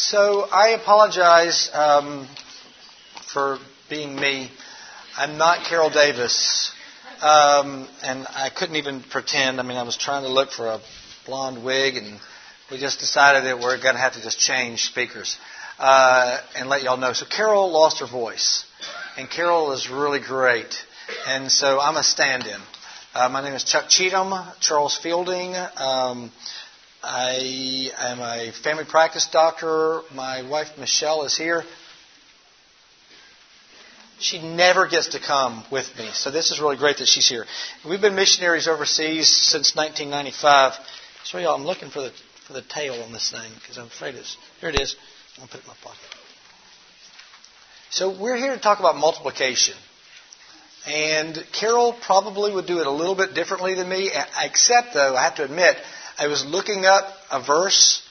So I apologize um, for being me. I'm not Carol Davis, um, and I couldn't even pretend. I mean, I was trying to look for a blonde wig, and we just decided that we're going to have to just change speakers uh, and let y'all know. So Carol lost her voice, and Carol is really great, and so I'm a stand-in. Uh, my name is Chuck Cheatham, Charles Fielding. Um, I am a family practice doctor. My wife Michelle is here. She never gets to come with me, so this is really great that she's here. We've been missionaries overseas since 1995. So y'all, I'm looking for the for the tail on this thing because I'm afraid it's here. It is. I'll put it in my pocket. So we're here to talk about multiplication. And Carol probably would do it a little bit differently than me, except though I have to admit I was looking up a verse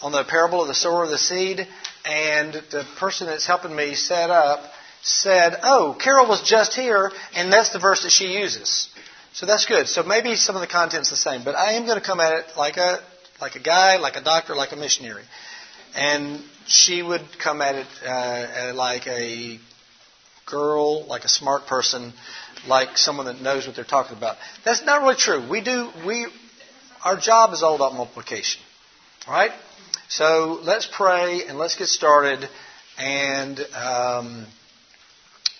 on the parable of the sower of the seed, and the person that's helping me set up said, "Oh, Carol was just here, and that's the verse that she uses." So that's good. So maybe some of the content's the same, but I am going to come at it like a like a guy, like a doctor, like a missionary, and she would come at it uh, like a girl, like a smart person, like someone that knows what they're talking about. That's not really true. We do we our job is all about multiplication. All right? So let's pray and let's get started. And um,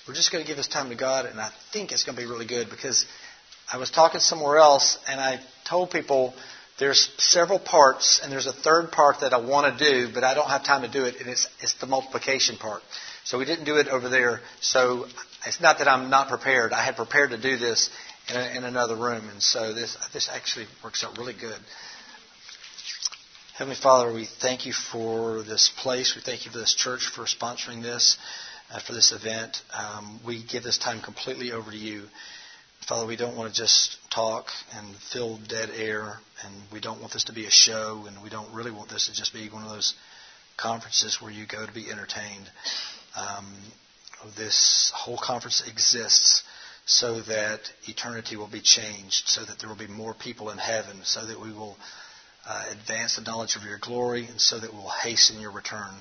we're just going to give this time to God, and I think it's going to be really good because I was talking somewhere else, and I told people there's several parts, and there's a third part that I want to do, but I don't have time to do it, and it's, it's the multiplication part. So we didn't do it over there. So it's not that I'm not prepared. I had prepared to do this, in, a, in another room. And so this, this actually works out really good. Heavenly Father, we thank you for this place. We thank you for this church for sponsoring this, uh, for this event. Um, we give this time completely over to you. Father, we don't want to just talk and fill dead air, and we don't want this to be a show, and we don't really want this to just be one of those conferences where you go to be entertained. Um, this whole conference exists so that eternity will be changed, so that there will be more people in heaven, so that we will uh, advance the knowledge of your glory, and so that we will hasten your return.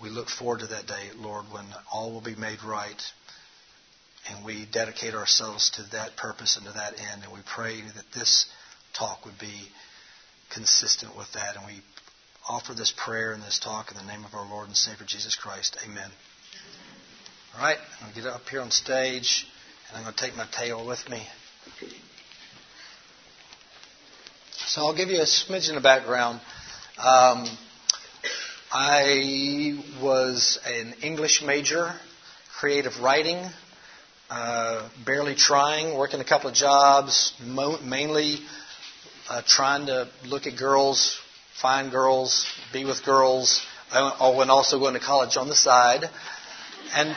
We look forward to that day, Lord, when all will be made right, and we dedicate ourselves to that purpose and to that end, and we pray that this talk would be consistent with that, and we offer this prayer and this talk in the name of our Lord and Savior Jesus Christ. Amen. All right, I'm going to get up here on stage. I'm going to take my tail with me. So I'll give you a smidgen of background. Um, I was an English major, creative writing, uh, barely trying, working a couple of jobs, mo- mainly uh, trying to look at girls, find girls, be with girls, oh, and also going to college on the side. And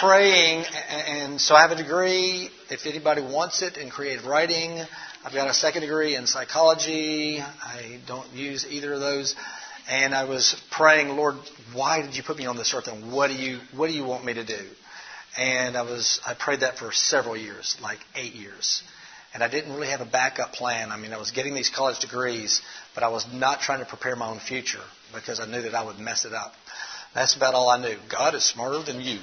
praying, and so I have a degree, if anybody wants it, in creative writing. I've got a second degree in psychology. I don't use either of those. And I was praying, Lord, why did you put me on this earth, and what do you what do you want me to do? And I was I prayed that for several years, like eight years. And I didn't really have a backup plan. I mean, I was getting these college degrees, but I was not trying to prepare my own future because I knew that I would mess it up. That's about all I knew. God is smarter than you.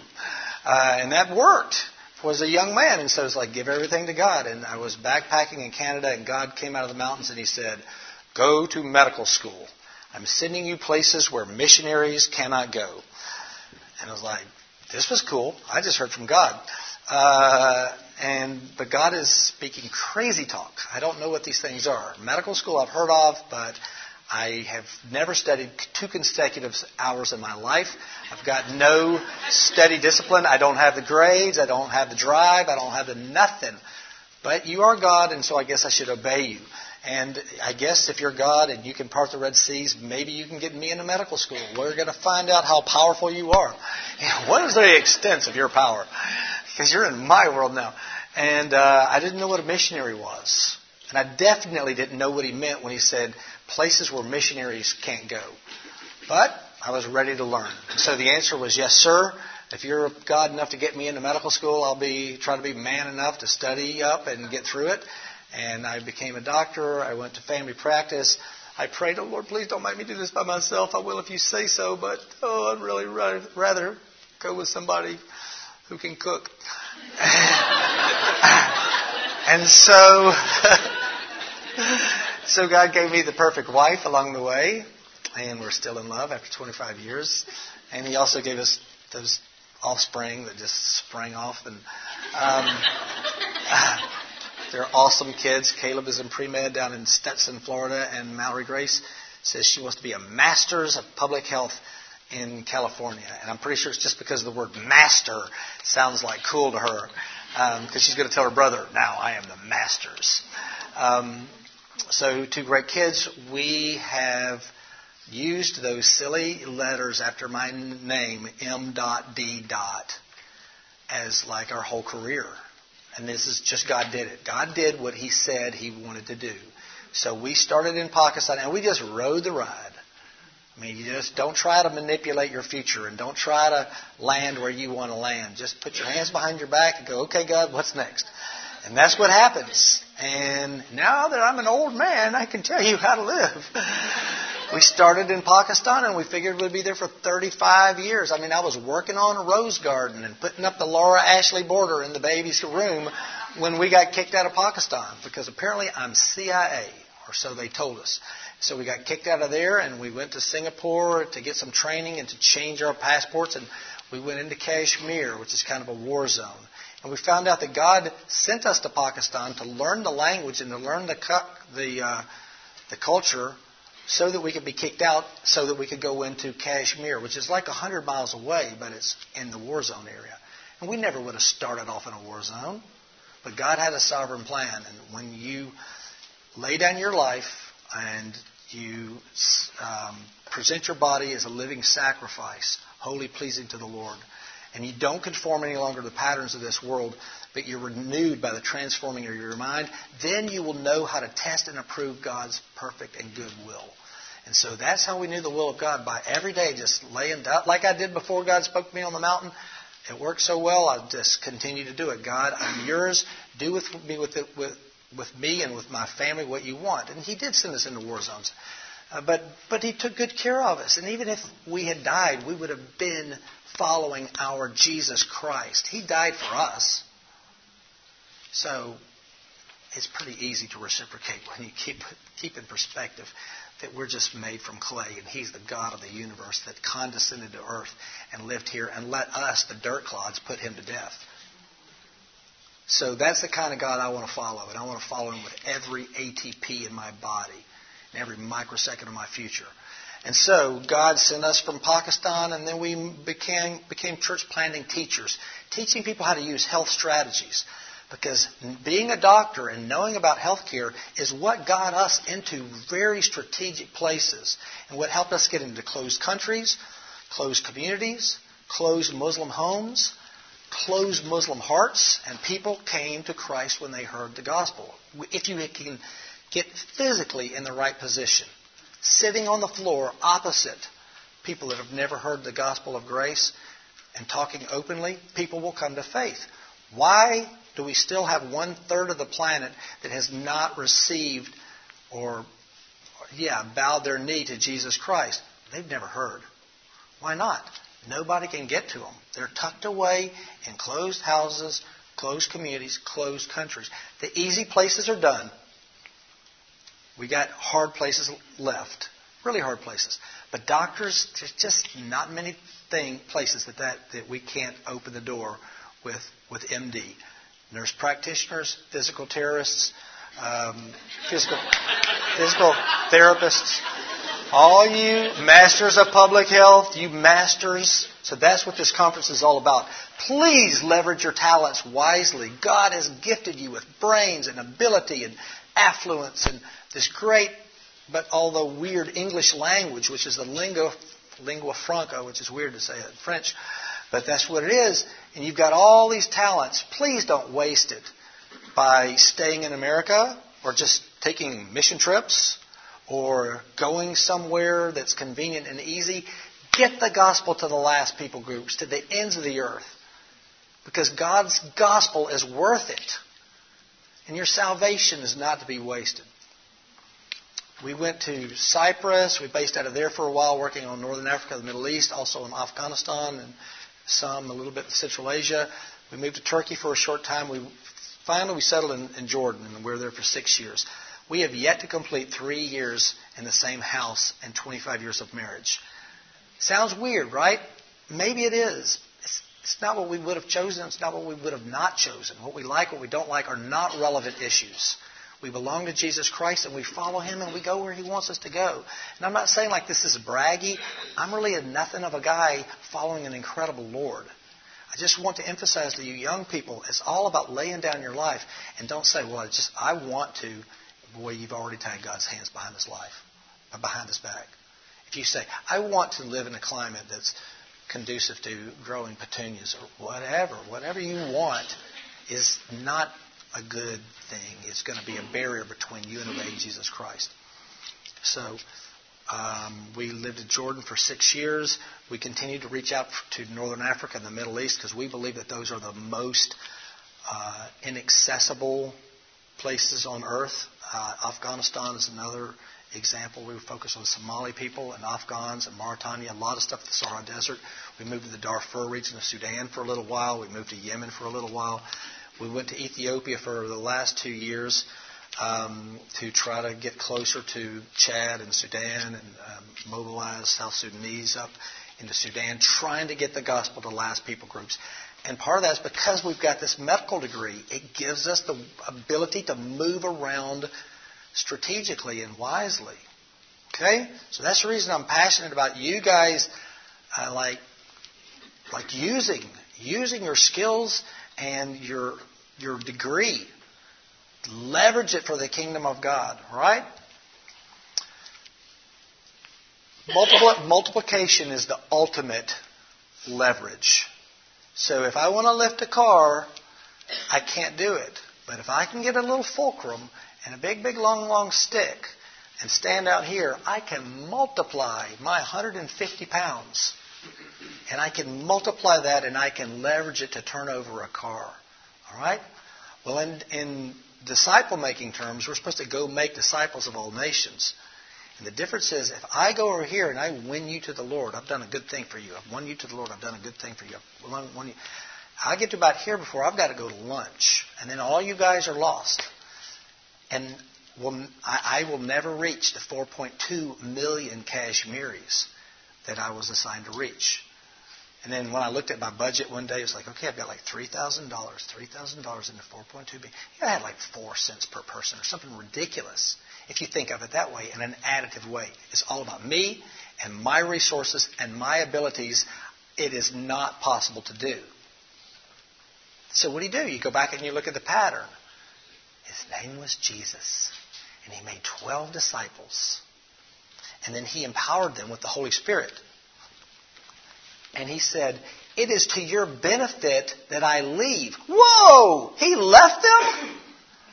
Uh, and that worked. Was a young man, and so it was like give everything to God. And I was backpacking in Canada, and God came out of the mountains and He said, "Go to medical school. I'm sending you places where missionaries cannot go." And I was like, "This was cool. I just heard from God." Uh, and but God is speaking crazy talk. I don't know what these things are. Medical school I've heard of, but I have never studied two consecutive hours in my life. I've got no steady discipline. I don't have the grades. I don't have the drive. I don't have the nothing. But you are God, and so I guess I should obey you. And I guess if you're God and you can part the Red Seas, maybe you can get me into medical school. We're going to find out how powerful you are. what is the extent of your power? Because you're in my world now. And uh, I didn't know what a missionary was. And I definitely didn't know what he meant when he said places where missionaries can't go. But I was ready to learn. So the answer was yes, sir. If you're God enough to get me into medical school, I'll be try to be man enough to study up and get through it. And I became a doctor. I went to family practice. I prayed, oh Lord, please don't make me do this by myself. I will if you say so, but oh, I'd really rather go with somebody who can cook. and so, so God gave me the perfect wife along the way, and we're still in love after 25 years. And He also gave us those offspring that just sprang off, and um, they're awesome kids. Caleb is in pre med down in Stetson, Florida, and Mallory Grace says she wants to be a master's of public health in California. And I'm pretty sure it's just because the word master sounds like cool to her, because um, she's going to tell her brother, now I am the masters. Um, so, two great kids. We have used those silly letters after my name, M. D. as like our whole career. And this is just God did it. God did what He said He wanted to do. So we started in Pakistan and we just rode the ride. I mean, you just don't try to manipulate your future and don't try to land where you want to land. Just put your hands behind your back and go, okay, God, what's next? And that's what happens. And now that I'm an old man, I can tell you how to live. we started in Pakistan and we figured we'd be there for 35 years. I mean, I was working on a rose garden and putting up the Laura Ashley border in the baby's room when we got kicked out of Pakistan because apparently I'm CIA, or so they told us. So we got kicked out of there and we went to Singapore to get some training and to change our passports and we went into Kashmir, which is kind of a war zone. And we found out that God sent us to Pakistan to learn the language and to learn the, the, uh, the culture so that we could be kicked out, so that we could go into Kashmir, which is like 100 miles away, but it's in the war zone area. And we never would have started off in a war zone. But God had a sovereign plan. And when you lay down your life and you um, present your body as a living sacrifice, wholly pleasing to the Lord, and you don't conform any longer to the patterns of this world, but you're renewed by the transforming of your mind, then you will know how to test and approve God's perfect and good will. And so that's how we knew the will of God by every day just laying down, like I did before God spoke to me on the mountain. It worked so well, I just continue to do it. God, I'm yours. Do with me with, it, with with me and with my family what you want. And He did send us into war zones. Uh, but, but He took good care of us. And even if we had died, we would have been following our Jesus Christ. He died for us. So it's pretty easy to reciprocate when you keep, keep in perspective that we're just made from clay and He's the God of the universe that condescended to earth and lived here and let us, the dirt clods, put Him to death. So that's the kind of God I want to follow, and I want to follow Him with every ATP in my body and every microsecond of my future. And so God sent us from Pakistan, and then we became, became church planting teachers, teaching people how to use health strategies. Because being a doctor and knowing about healthcare is what got us into very strategic places and what helped us get into closed countries, closed communities, closed Muslim homes, closed Muslim hearts, and people came to Christ when they heard the gospel. If you can get physically in the right position, sitting on the floor opposite people that have never heard the gospel of grace and talking openly, people will come to faith. Why do we still have one third of the planet that has not received or, yeah, bowed their knee to Jesus Christ? They've never heard. Why not? Nobody can get to them. They're tucked away in closed houses, closed communities, closed countries. The easy places are done. We got hard places left, really hard places. But doctors, there's just not many thing, places that, that that we can't open the door with with MD. Nurse practitioners, physical terrorists, um, physical physical therapists, all you masters of public health, you masters. So that's what this conference is all about. Please leverage your talents wisely. God has gifted you with brains and ability and affluence and this great, but although weird English language, which is the lingua, lingua franca, which is weird to say in French, but that's what it is. And you've got all these talents. Please don't waste it by staying in America or just taking mission trips or going somewhere that's convenient and easy, get the gospel to the last people groups, to the ends of the earth. Because God's gospel is worth it. And your salvation is not to be wasted. We went to Cyprus. We based out of there for a while, working on Northern Africa, the Middle East, also in Afghanistan, and some a little bit in Central Asia. We moved to Turkey for a short time. We finally we settled in, in Jordan, and we were there for six years. We have yet to complete three years in the same house and 25 years of marriage. Sounds weird, right? Maybe it is. It's, it's not what we would have chosen. It's not what we would have not chosen. What we like, what we don't like are not relevant issues. We belong to Jesus Christ and we follow Him and we go where He wants us to go. And I'm not saying like this is braggy. I'm really a nothing of a guy following an incredible Lord. I just want to emphasize to you young people, it's all about laying down your life and don't say, well, I just, I want to. Boy, you've already tied God's hands behind his life, uh, behind his back. If you say, I want to live in a climate that's conducive to growing petunias or whatever, whatever you want is not a good thing. It's going to be a barrier between you and obeying Jesus Christ. So um, we lived in Jordan for six years. We continued to reach out to Northern Africa and the Middle East because we believe that those are the most uh, inaccessible places on earth. Uh, Afghanistan is another example. We focus on Somali people and Afghans and Mauritania, a lot of stuff in the Sahara Desert. We moved to the Darfur region of Sudan for a little while. We moved to Yemen for a little while. We went to Ethiopia for the last two years um, to try to get closer to Chad and Sudan and um, mobilize South Sudanese up into Sudan, trying to get the gospel to last people groups. And part of that is because we've got this medical degree, it gives us the ability to move around strategically and wisely. Okay? So that's the reason I'm passionate about you guys uh, like like using using your skills and your your degree. Leverage it for the kingdom of God, right? Multipl- multiplication is the ultimate leverage. So if I want to lift a car, I can't do it. But if I can get a little fulcrum and a big, big, long, long stick and stand out here, I can multiply my 150 pounds. And I can multiply that and I can leverage it to turn over a car. All right? Well, in, in disciple making terms, we're supposed to go make disciples of all nations. And the difference is, if I go over here and I win you to the Lord, I've done a good thing for you. I've won you to the Lord. I've done a good thing for you. I've won you. I get to about here before I've got to go to lunch, and then all you guys are lost. And will, I, I will never reach the 4.2 million Kashmiris that I was assigned to reach. And then when I looked at my budget one day, it was like, okay, I've got like $3,000, $3,000 into the 4.2 B. You know, I had like four cents per person or something ridiculous if you think of it that way in an additive way. It's all about me and my resources and my abilities. It is not possible to do. So what do you do? You go back and you look at the pattern. His name was Jesus, and he made 12 disciples. And then he empowered them with the Holy Spirit. And he said, It is to your benefit that I leave. Whoa! He left them?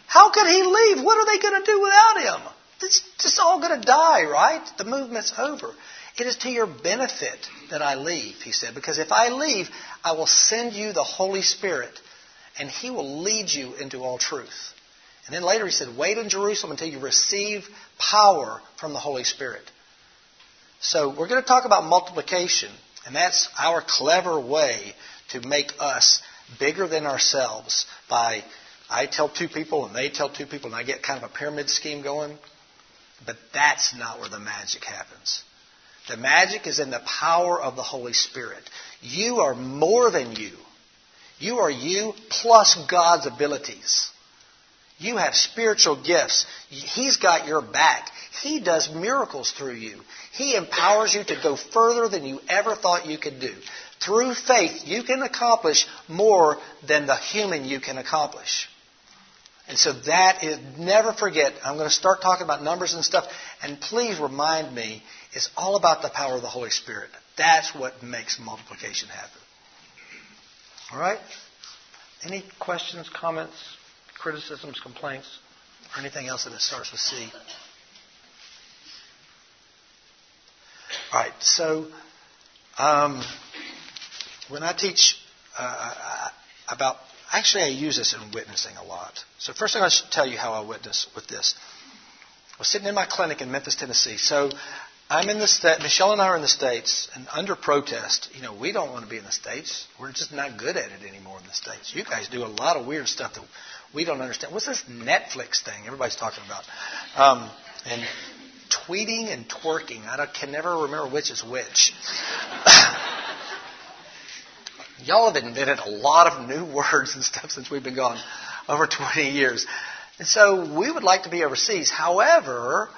How could he leave? What are they going to do without him? It's just all going to die, right? The movement's over. It is to your benefit that I leave, he said, because if I leave, I will send you the Holy Spirit, and he will lead you into all truth. And then later he said, Wait in Jerusalem until you receive power from the Holy Spirit. So we're going to talk about multiplication. And that's our clever way to make us bigger than ourselves by I tell two people and they tell two people and I get kind of a pyramid scheme going. But that's not where the magic happens. The magic is in the power of the Holy Spirit. You are more than you. You are you plus God's abilities. You have spiritual gifts. He's got your back. He does miracles through you. He empowers you to go further than you ever thought you could do. Through faith, you can accomplish more than the human you can accomplish. And so that is, never forget, I'm going to start talking about numbers and stuff, and please remind me, it's all about the power of the Holy Spirit. That's what makes multiplication happen. All right? Any questions, comments, criticisms, complaints, or anything else that starts with C? All right, so um, when I teach uh, about, actually, I use this in witnessing a lot. So, first thing I should tell you how I witness with this. I was sitting in my clinic in Memphis, Tennessee. So I'm in the state. Michelle and I are in the states, and under protest, you know, we don't want to be in the states. We're just not good at it anymore in the states. You guys do a lot of weird stuff that we don't understand. What's this Netflix thing everybody's talking about? Um, and tweeting and twerking. I can never remember which is which. Y'all have invented a lot of new words and stuff since we've been gone over 20 years. And so we would like to be overseas. However,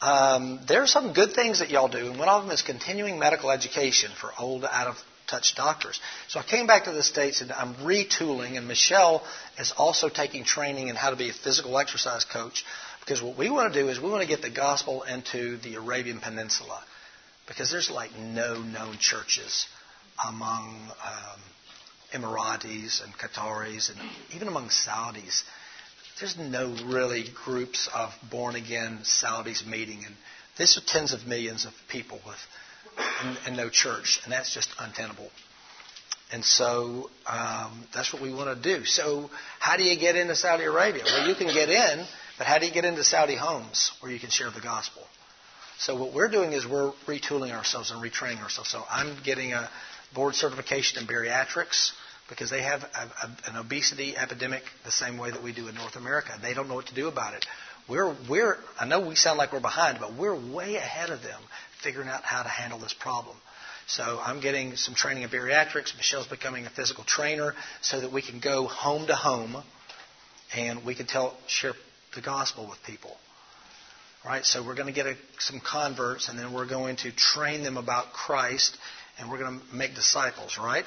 um, there are some good things that y'all do, and one of them is continuing medical education for old, out of touch doctors. So I came back to the States and I'm retooling, and Michelle is also taking training in how to be a physical exercise coach because what we want to do is we want to get the gospel into the Arabian Peninsula because there's like no known churches among um, Emiratis and Qataris and even among Saudis there's no really groups of born again Saudis meeting, and these are tens of millions of people with and, and no church, and that's just untenable. And so um, that's what we want to do. So how do you get into Saudi Arabia? Well, you can get in, but how do you get into Saudi homes where you can share the gospel? So what we're doing is we're retooling ourselves and retraining ourselves. So I'm getting a board certification in bariatrics because they have a, a, an obesity epidemic the same way that we do in North America. They don't know what to do about it. We're, we're, I know we sound like we're behind, but we're way ahead of them figuring out how to handle this problem. So I'm getting some training in bariatrics. Michelle's becoming a physical trainer so that we can go home to home and we can tell, share the gospel with people. Right, so we're going to get a, some converts and then we're going to train them about Christ and we're going to make disciples, right?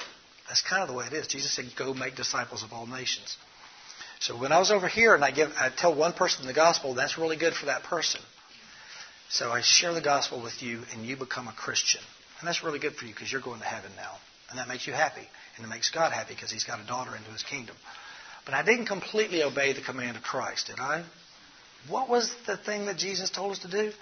That's kind of the way it is. Jesus said, "Go make disciples of all nations." So when I was over here and I give, I tell one person the gospel, that's really good for that person. So I share the gospel with you, and you become a Christian, and that's really good for you because you're going to heaven now, and that makes you happy, and it makes God happy because He's got a daughter into His kingdom. But I didn't completely obey the command of Christ, did I? What was the thing that Jesus told us to do?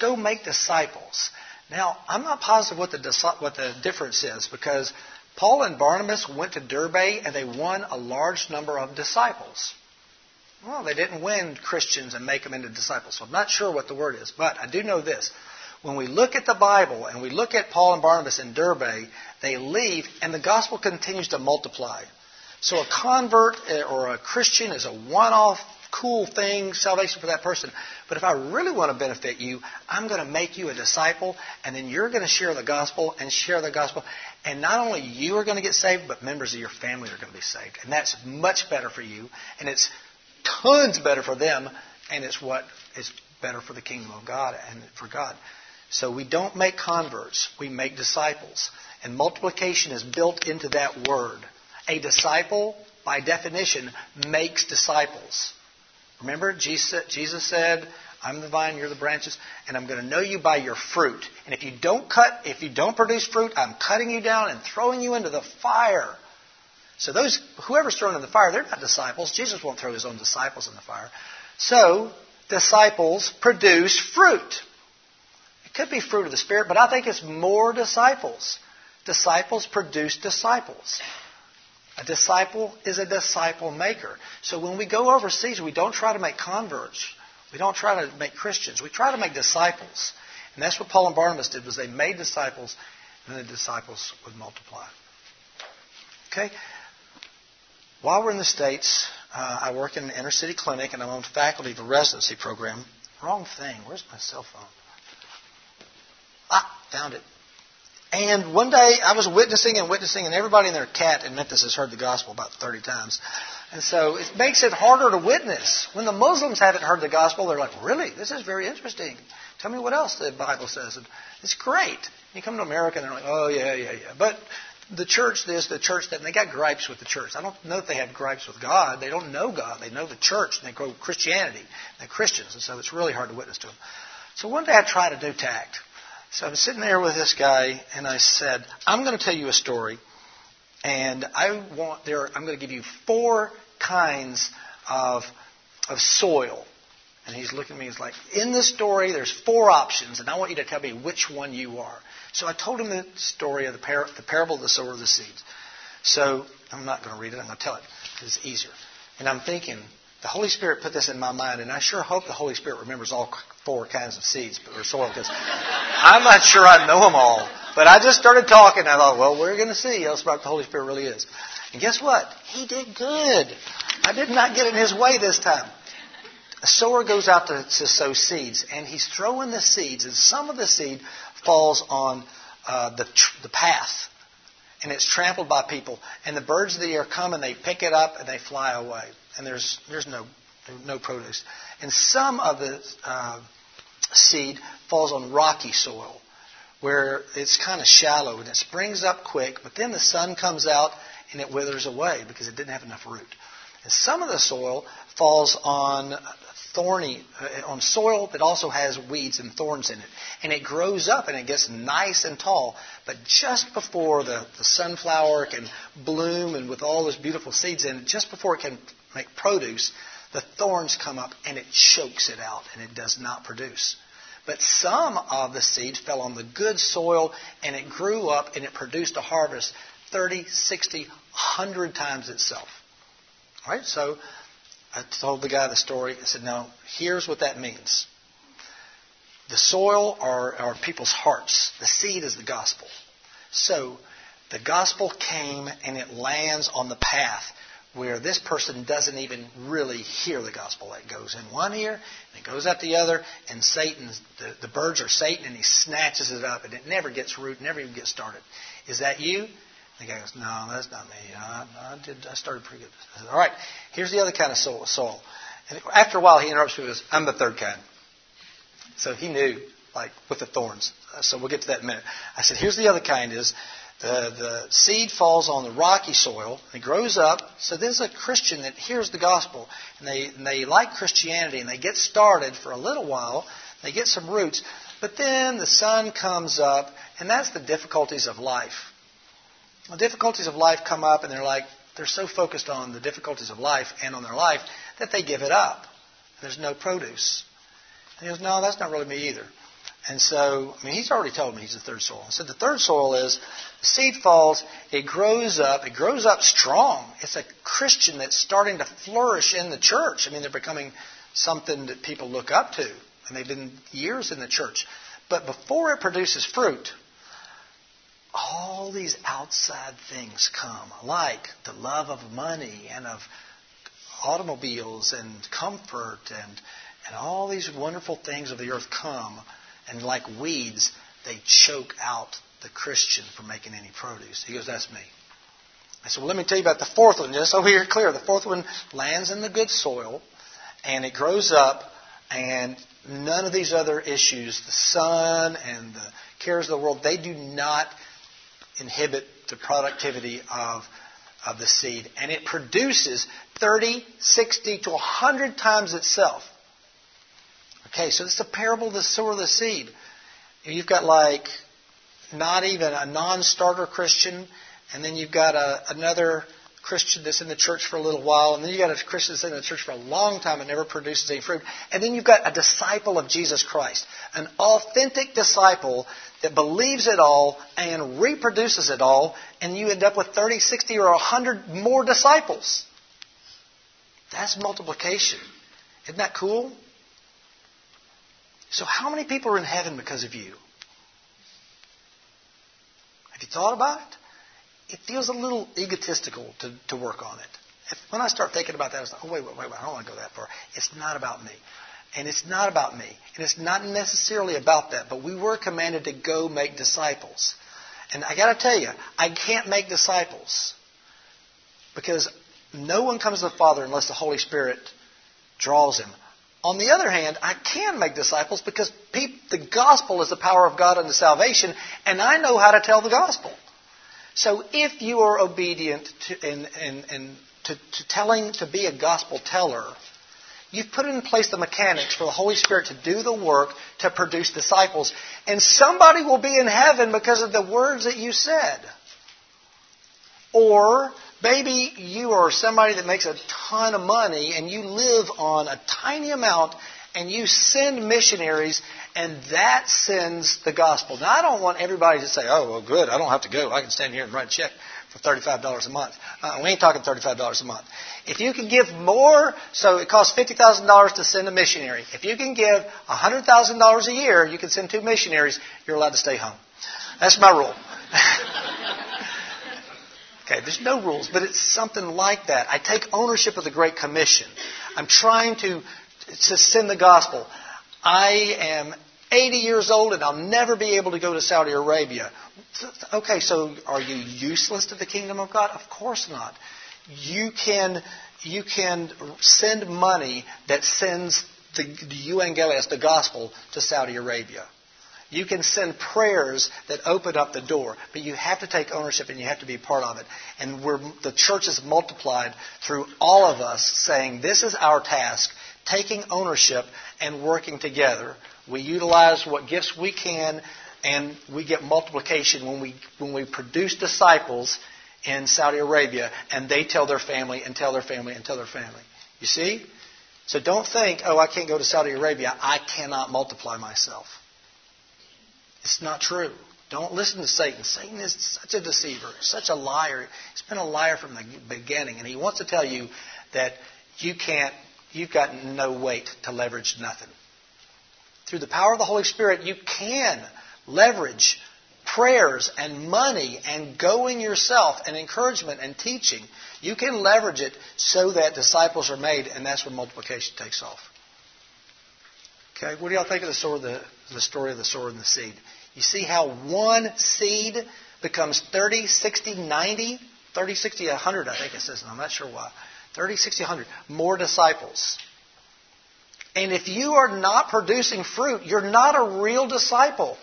Go make disciples. Now, I'm not positive what the, what the difference is because Paul and Barnabas went to Derbe and they won a large number of disciples. Well, they didn't win Christians and make them into disciples. So I'm not sure what the word is, but I do know this. When we look at the Bible and we look at Paul and Barnabas in Derbe, they leave and the gospel continues to multiply. So a convert eh, or a Christian is a one-off cool thing, salvation for that person. But if I really want to benefit you, I'm going to make you a disciple, and then you're going to share the gospel and share the gospel. And not only you are going to get saved, but members of your family are going to be saved. And that's much better for you, and it's tons better for them, and it's what is better for the kingdom of God and for God. So we don't make converts, we make disciples. And multiplication is built into that word. A disciple, by definition, makes disciples. Remember, Jesus, said, I'm the vine, you're the branches, and I'm going to know you by your fruit. And if you don't cut, if you don't produce fruit, I'm cutting you down and throwing you into the fire. So those, whoever's thrown in the fire, they're not disciples. Jesus won't throw his own disciples in the fire. So, disciples produce fruit. It could be fruit of the Spirit, but I think it's more disciples. Disciples produce disciples. A disciple is a disciple maker. So when we go overseas, we don't try to make converts. We don't try to make Christians. We try to make disciples. And that's what Paul and Barnabas did was they made disciples and the disciples would multiply. Okay? While we're in the States, uh, I work in an inner city clinic and I'm on faculty of the residency program. Wrong thing. Where's my cell phone? Ah, found it. And one day I was witnessing and witnessing, and everybody and their cat in Memphis has heard the gospel about 30 times. And so it makes it harder to witness. When the Muslims haven't heard the gospel, they're like, really? This is very interesting. Tell me what else the Bible says. And it's great. You come to America and they're like, oh, yeah, yeah, yeah. But the church this, the church that, and they got gripes with the church. I don't know if they have gripes with God. They don't know God. They know the church, and they grow Christianity. They're Christians, and so it's really hard to witness to them. So one day I tried to do tact. So I'm sitting there with this guy, and I said, I'm going to tell you a story, and I want there. I'm going to give you four kinds of of soil. And he's looking at me. He's like, in this story, there's four options, and I want you to tell me which one you are. So I told him the story of the, par- the parable of the sower of the seeds. So I'm not going to read it. I'm going to tell it it's easier. And I'm thinking, the Holy Spirit put this in my mind, and I sure hope the Holy Spirit remembers all four kinds of seeds or soil because I'm not sure I know them all. But I just started talking. I thought, well, we're going to see how smart the Holy Spirit really is. And guess what? He did good. I did not get in his way this time. A sower goes out to, to sow seeds, and he's throwing the seeds, and some of the seed falls on uh, the, the path, and it's trampled by people. And the birds of the air come and they pick it up and they fly away, and there's there's no no produce. And some of the uh, seed falls on rocky soil, where it's kind of shallow and it springs up quick, but then the sun comes out and it withers away because it didn't have enough root. And some of the soil falls on thorny, uh, on soil that also has weeds and thorns in it. And it grows up and it gets nice and tall. But just before the, the sunflower can bloom and with all those beautiful seeds in it, just before it can make produce, the thorns come up and it chokes it out and it does not produce. But some of the seed fell on the good soil and it grew up and it produced a harvest 30, 60, 100 times itself. All right? So I told the guy the story. I said, "No, here's what that means. The soil are, are people's hearts. The seed is the gospel. So the gospel came and it lands on the path where this person doesn't even really hear the gospel. It goes in one ear and it goes out the other, and Satan, the, the birds are Satan, and he snatches it up, and it never gets root, never even gets started. Is that you? The guy goes, No, that's not me. I, I did. I started pretty good. I said, All right, here's the other kind of soil. soil. And after a while, he interrupts me with, I'm the third kind. So he knew, like, with the thorns. So we'll get to that in a minute. I said, Here's the other kind is the, the seed falls on the rocky soil, and it grows up. So there's a Christian that hears the gospel, and they, and they like Christianity, and they get started for a little while. They get some roots, but then the sun comes up, and that's the difficulties of life. The difficulties of life come up, and they're like, they're so focused on the difficulties of life and on their life that they give it up. There's no produce. And he goes, no, that's not really me either. And so, I mean, he's already told me he's the third soil. Said the third soil is the seed falls, it grows up, it grows up strong. It's a Christian that's starting to flourish in the church. I mean, they're becoming something that people look up to, and they've been years in the church. But before it produces fruit, all these outside things come, like the love of money and of automobiles and comfort and, and all these wonderful things of the earth come, and like weeds, they choke out the Christian from making any produce. He goes, That's me. I said, Well, let me tell you about the fourth one, just so we're clear. The fourth one lands in the good soil, and it grows up, and none of these other issues, the sun and the cares of the world, they do not inhibit the productivity of, of the seed. And it produces 30, 60 to 100 times itself. Okay, so is a parable of the sower of the seed. You've got like not even a non starter Christian, and then you've got a, another Christian that's in the church for a little while, and then you've got a Christian that's in the church for a long time and never produces any fruit. And then you've got a disciple of Jesus Christ, an authentic disciple that believes it all and reproduces it all, and you end up with 30, 60, or 100 more disciples. That's multiplication. Isn't that cool? So, how many people are in heaven because of you? Have you thought about it? It feels a little egotistical to, to work on it. If, when I start thinking about that, I was like, oh, wait, wait, wait, I don't want to go that far. It's not about me. And it's not about me. And it's not necessarily about that. But we were commanded to go make disciples. And I got to tell you, I can't make disciples because no one comes to the Father unless the Holy Spirit draws him. On the other hand, I can make disciples because the gospel is the power of God unto salvation, and I know how to tell the gospel. So if you are obedient to, to, to telling to be a gospel teller, you've put in place the mechanics for the Holy Spirit to do the work to produce disciples, and somebody will be in heaven because of the words that you said. Or Maybe you are somebody that makes a ton of money and you live on a tiny amount and you send missionaries, and that sends the gospel. Now, I don't want everybody to say, oh, well, good, I don't have to go. I can stand here and write a check for $35 a month. Uh, we ain't talking $35 a month. If you can give more, so it costs $50,000 to send a missionary. If you can give $100,000 a year, you can send two missionaries, you're allowed to stay home. That's my rule. okay, there's no rules, but it's something like that. I take ownership of the Great Commission. I'm trying to to send the gospel. I am 80 years old and I'll never be able to go to Saudi Arabia. Okay, so are you useless to the kingdom of God? Of course not. You can, you can send money that sends the, the evangelios, the gospel, to Saudi Arabia. You can send prayers that open up the door, but you have to take ownership and you have to be part of it. And the church is multiplied through all of us saying, this is our task taking ownership and working together. We utilize what gifts we can, and we get multiplication when we when we produce disciples in Saudi Arabia, and they tell their family and tell their family and tell their family. You see? So don't think, oh, I can't go to Saudi Arabia. I cannot multiply myself. It's not true. Don't listen to Satan. Satan is such a deceiver, such a liar. He's been a liar from the beginning, and he wants to tell you that you can't you've got no weight to leverage nothing. Through the power of the Holy Spirit, you can leverage prayers and money and going yourself and encouragement and teaching. You can leverage it so that disciples are made, and that's when multiplication takes off. Okay, what do y'all think of the story, the, the story of the sword and the seed? You see how one seed becomes 30, 60, 90, 30, 60, 100, I think it says, and I'm not sure why. 30, 60, 100. More disciples. And if you are not producing fruit, you're not a real disciple.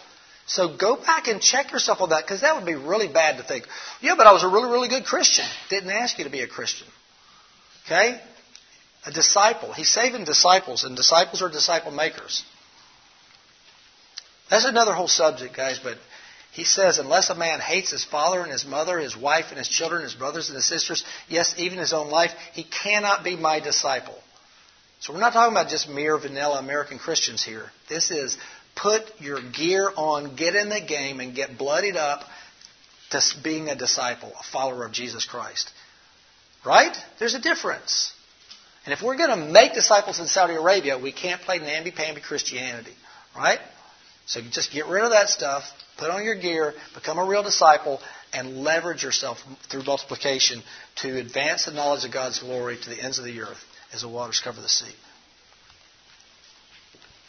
So go back and check yourself on that because that would be really bad to think, yeah, but I was a really, really good Christian. Didn't ask you to be a Christian. Okay? A disciple. He's saving disciples, and disciples are disciple makers. That's another whole subject, guys, but he says, unless a man hates his father and his mother, his wife and his children, his brothers and his sisters, yes, even his own life, he cannot be my disciple. So we're not talking about just mere vanilla American Christians here. This is put your gear on, get in the game, and get bloodied up to being a disciple, a follower of Jesus Christ. Right? There's a difference. And if we're going to make disciples in Saudi Arabia, we can't play namby-pamby Christianity. Right? So just get rid of that stuff Put on your gear, become a real disciple, and leverage yourself through multiplication to advance the knowledge of God's glory to the ends of the earth as the waters cover the sea.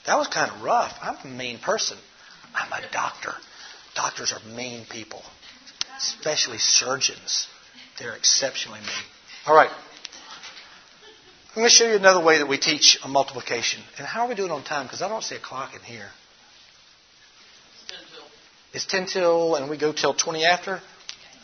That was kind of rough. I'm a mean person. I'm a doctor. Doctors are mean people, especially surgeons. They're exceptionally mean. All right. I'm going to show you another way that we teach a multiplication. And how are we doing on time? Because I don't see a clock in here. It's 10 till, and we go till 20 after?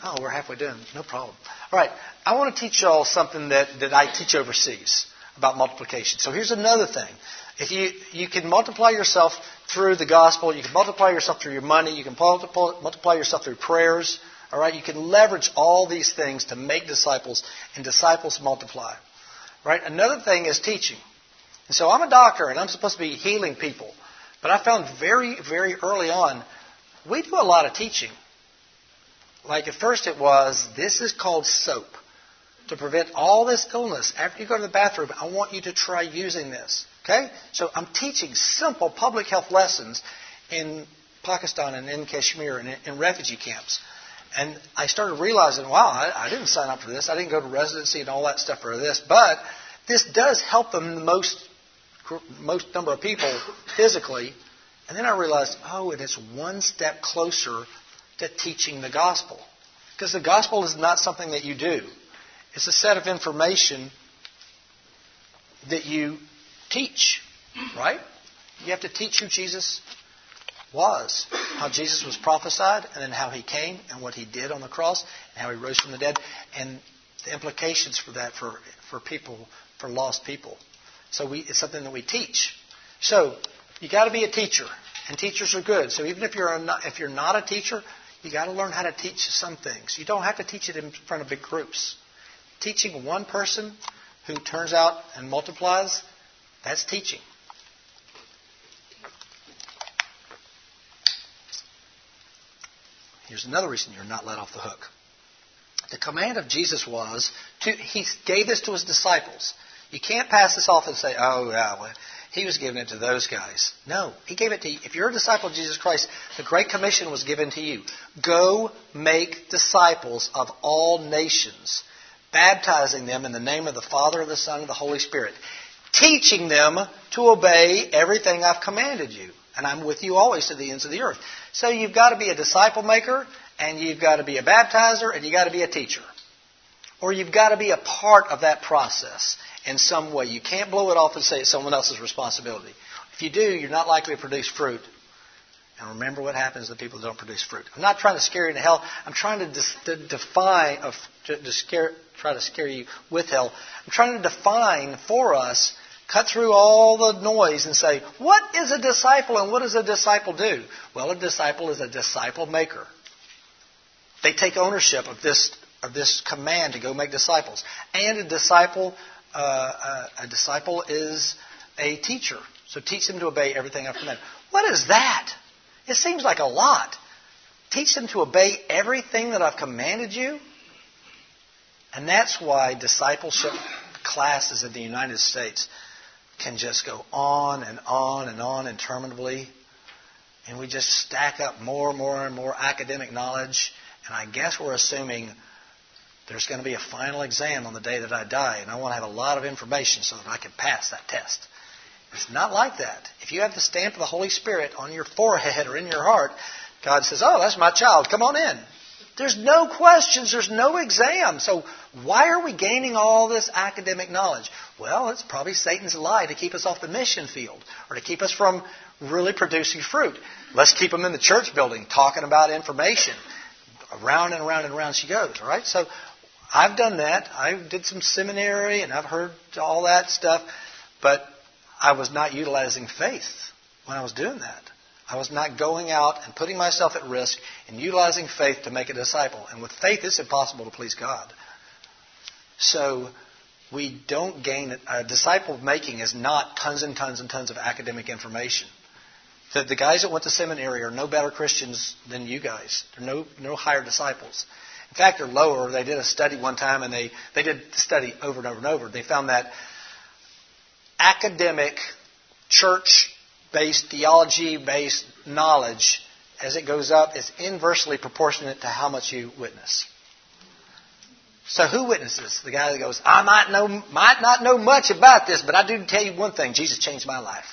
Oh, we're halfway done. No problem. All right. I want to teach y'all something that, that I teach overseas about multiplication. So here's another thing. If you, you can multiply yourself through the gospel, you can multiply yourself through your money, you can multiply yourself through prayers, all right? You can leverage all these things to make disciples, and disciples multiply. Right? Another thing is teaching. And so I'm a doctor, and I'm supposed to be healing people. But I found very, very early on we do a lot of teaching. Like at first it was, this is called soap. To prevent all this illness, after you go to the bathroom, I want you to try using this. Okay? So I'm teaching simple public health lessons in Pakistan and in Kashmir and in, refugee camps. And I started realizing, wow, I, I, didn't sign up for this. I didn't go to residency and all that stuff for this. But this does help them the most, most number of people physically and then I realized, oh, it is one step closer to teaching the gospel. Because the gospel is not something that you do, it's a set of information that you teach, right? You have to teach who Jesus was, how Jesus was prophesied, and then how he came and what he did on the cross, and how he rose from the dead, and the implications for that for, for people, for lost people. So we, it's something that we teach. So you got to be a teacher, and teachers are good. So even if you're not, if you're not a teacher, you got to learn how to teach some things. You don't have to teach it in front of big groups. Teaching one person who turns out and multiplies, that's teaching. Here's another reason you're not let off the hook. The command of Jesus was to, he gave this to his disciples. You can't pass this off and say, oh, yeah, well, he was giving it to those guys. No, he gave it to you. If you're a disciple of Jesus Christ, the Great Commission was given to you. Go make disciples of all nations, baptizing them in the name of the Father, of the Son, and the Holy Spirit, teaching them to obey everything I've commanded you. And I'm with you always to the ends of the earth. So you've got to be a disciple maker, and you've got to be a baptizer, and you've got to be a teacher. Or you've got to be a part of that process in some way. You can't blow it off and say it's someone else's responsibility. If you do, you're not likely to produce fruit. And remember what happens to people who don't produce fruit. I'm not trying to scare you to hell. I'm trying to, to define, to, to scare, try to scare you with hell. I'm trying to define for us, cut through all the noise and say, what is a disciple and what does a disciple do? Well, a disciple is a disciple maker. They take ownership of this, of this command to go make disciples. And a disciple, uh, uh, a disciple is a teacher. So teach them to obey everything I've commanded. What is that? It seems like a lot. Teach them to obey everything that I've commanded you. And that's why discipleship classes in the United States can just go on and on and on interminably. And we just stack up more and more and more academic knowledge. And I guess we're assuming there's going to be a final exam on the day that I die. And I want to have a lot of information so that I can pass that test. It's not like that. If you have the stamp of the Holy Spirit on your forehead or in your heart, God says, Oh, that's my child. Come on in. There's no questions. There's no exam. So why are we gaining all this academic knowledge? Well, it's probably Satan's lie to keep us off the mission field or to keep us from really producing fruit. Let's keep them in the church building talking about information. Around and around and around she goes, all right? So I've done that. I did some seminary and I've heard all that stuff, but I was not utilizing faith when I was doing that. I was not going out and putting myself at risk and utilizing faith to make a disciple. And with faith, it's impossible to please God. So we don't gain a disciple making is not tons and tons and tons of academic information. The, the guys that went to seminary are no better Christians than you guys. They're no no higher disciples. In fact, they're lower. They did a study one time, and they they did the study over and over and over. They found that academic church based, theology based knowledge, as it goes up, is inversely proportionate to how much you witness. So who witnesses? The guy that goes, I might know, might not know much about this, but I do tell you one thing: Jesus changed my life.